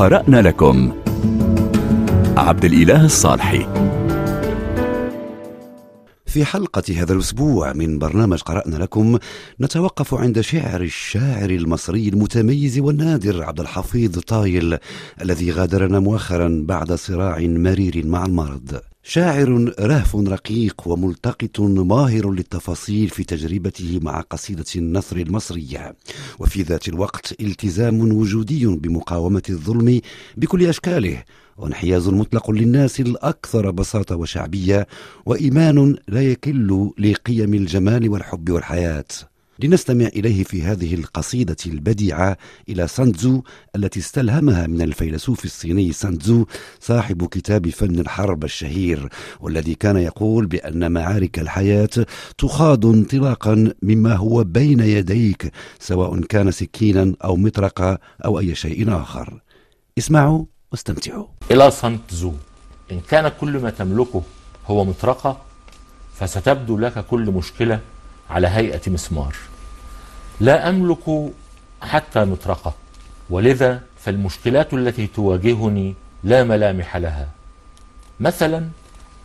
قرأنا لكم. عبد الإله الصالحي. في حلقة هذا الأسبوع من برنامج قرأنا لكم نتوقف عند شعر الشاعر المصري المتميز والنادر عبد الحفيظ طايل الذي غادرنا مؤخرا بعد صراع مرير مع المرض. شاعر رهف رقيق وملتقط ماهر للتفاصيل في تجربته مع قصيدة النثر المصرية وفي ذات الوقت التزام وجودي بمقاومة الظلم بكل أشكاله وانحياز مطلق للناس الأكثر بساطة وشعبية وإيمان لا يكل لقيم الجمال والحب والحياة. لنستمع إليه في هذه القصيدة البديعة إلى سانتزو التي استلهمها من الفيلسوف الصيني سانتزو صاحب كتاب فن الحرب الشهير والذي كان يقول بأن معارك الحياة تخاض انطلاقا مما هو بين يديك سواء كان سكينا أو مطرقة أو أي شيء آخر. اسمعوا واستمتعوا. إلى سانتزو. إن كان كل ما تملكه هو مطرقة فستبدو لك كل مشكلة على هيئة مسمار. لا أملك حتى مطرقة. ولذا فالمشكلات التي تواجهني لا ملامح لها. مثلا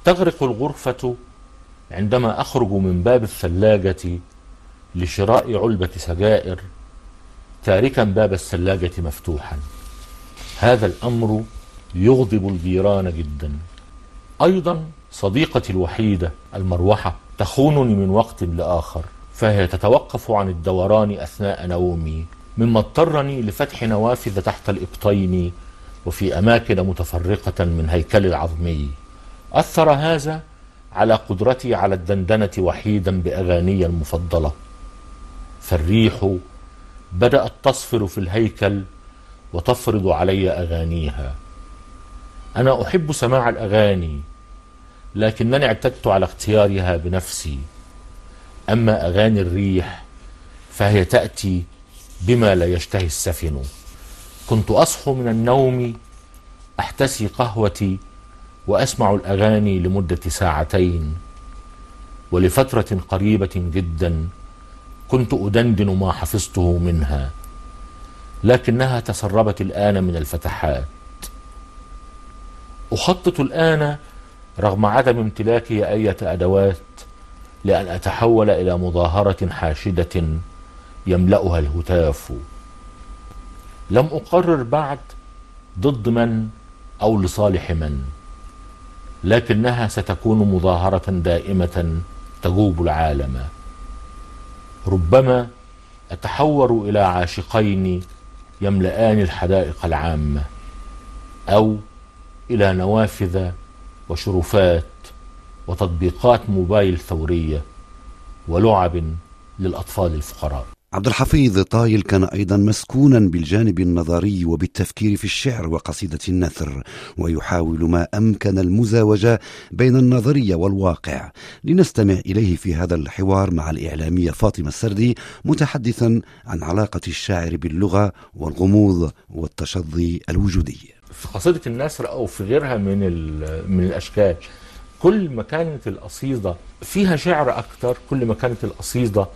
تغرق الغرفة عندما أخرج من باب الثلاجة لشراء علبة سجائر تاركا باب الثلاجة مفتوحا. هذا الأمر يغضب الجيران جدا. أيضا صديقتي الوحيدة المروحة تخونني من وقت لآخر. فهي تتوقف عن الدوران أثناء نومي مما اضطرني لفتح نوافذ تحت الإبطين وفي أماكن متفرقة من هيكل العظمي. أثر هذا على قدرتي على الدندنة وحيدا بأغاني المفضلة. فالريح بدأت تصفر في الهيكل وتفرض علي أغانيها. أنا أحب سماع الأغاني لكنني اعتدت على اختيارها بنفسي. أما أغاني الريح فهي تأتي بما لا يشتهي السفن. كنت أصحو من النوم أحتسي قهوتي وأسمع الأغاني لمدة ساعتين. ولفترة قريبة جدا كنت أدندن ما حفظته منها لكنها تسربت الآن من الفتحات. أخطط الآن رغم عدم امتلاكي أية أدوات لأن أتحول إلى مظاهرة حاشدة يملأها الهتاف. لم أقرر بعد ضد من أو لصالح من لكنها ستكون مظاهرة دائمة تجوب العالم. ربما أتحور إلى عاشقين يملآن الحدائق العامة أو إلى نوافذ وشرفات وتطبيقات موبايل ثورية ولعب للأطفال الفقراء. عبد الحفيظ طايل كان أيضا مسكونا بالجانب النظري وبالتفكير في الشعر وقصيدة النثر ويحاول ما أمكن المزاوجة بين النظريه والواقع. لنستمع إليه في هذا الحوار مع الإعلامية فاطمة السردي متحدثا عن علاقة الشاعر باللغة والغموض والتشظي الوجودي. في قصيدة النثر أو في غيرها من من الأشكال كل ما كانت القصيدة فيها شعر أكتر كل ما كانت القصيدة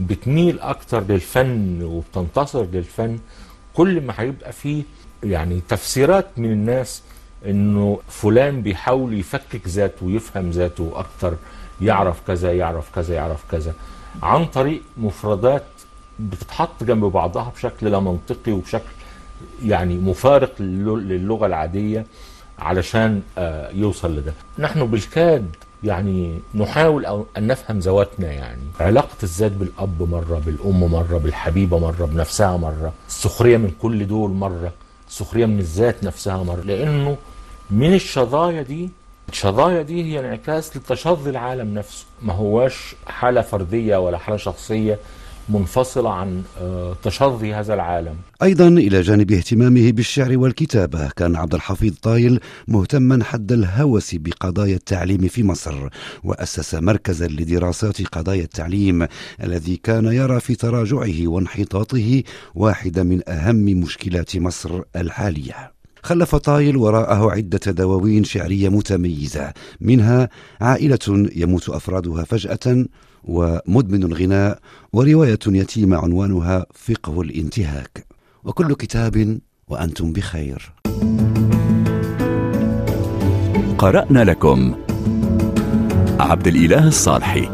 بتميل أكتر للفن وبتنتصر للفن كل ما هيبقى فيه يعني تفسيرات من الناس إنه فلان بيحاول يفكك ذاته ويفهم ذاته أكتر يعرف كذا يعرف كذا يعرف كذا. عن طريق مفردات بتتحط جنب بعضها بشكل لا منطقي وبشكل يعني مفارق للغة العادية. علشان يوصل لده. نحن بالكاد يعني نحاول أن نفهم ذواتنا يعني. علاقة الذات بالأب مرة بالأم مرة بالحبيبة مرة بنفسها مرة السخرية من كل دول مرة السخرية من الذات نفسها مرة. لأنه من الشظايا دي الشظايا دي هي انعكاس لتشظي العالم نفسه. ما هواش حالة فردية ولا حالة شخصية. منفصلة عن تشظي هذا العالم. أيضا إلى جانب اهتمامه بالشعر والكتابة كان عبد الحفيظ طايل مهتما حد الهوس بقضايا التعليم في مصر وأسس مركزا لدراسات قضايا التعليم الذي كان يرى في تراجعه وانحطاطه واحدة من أهم مشكلات مصر الحالية. خلف طايل وراءه عدة دواوين شعرية متميزة منها عائلة يموت أفرادها فجأة ومدمن الغناء ورواية يتيمة عنوانها فقه الانتهاك. وكل كتاب وأنتم بخير. قرأنا لكم. عبد الإله الصالحي.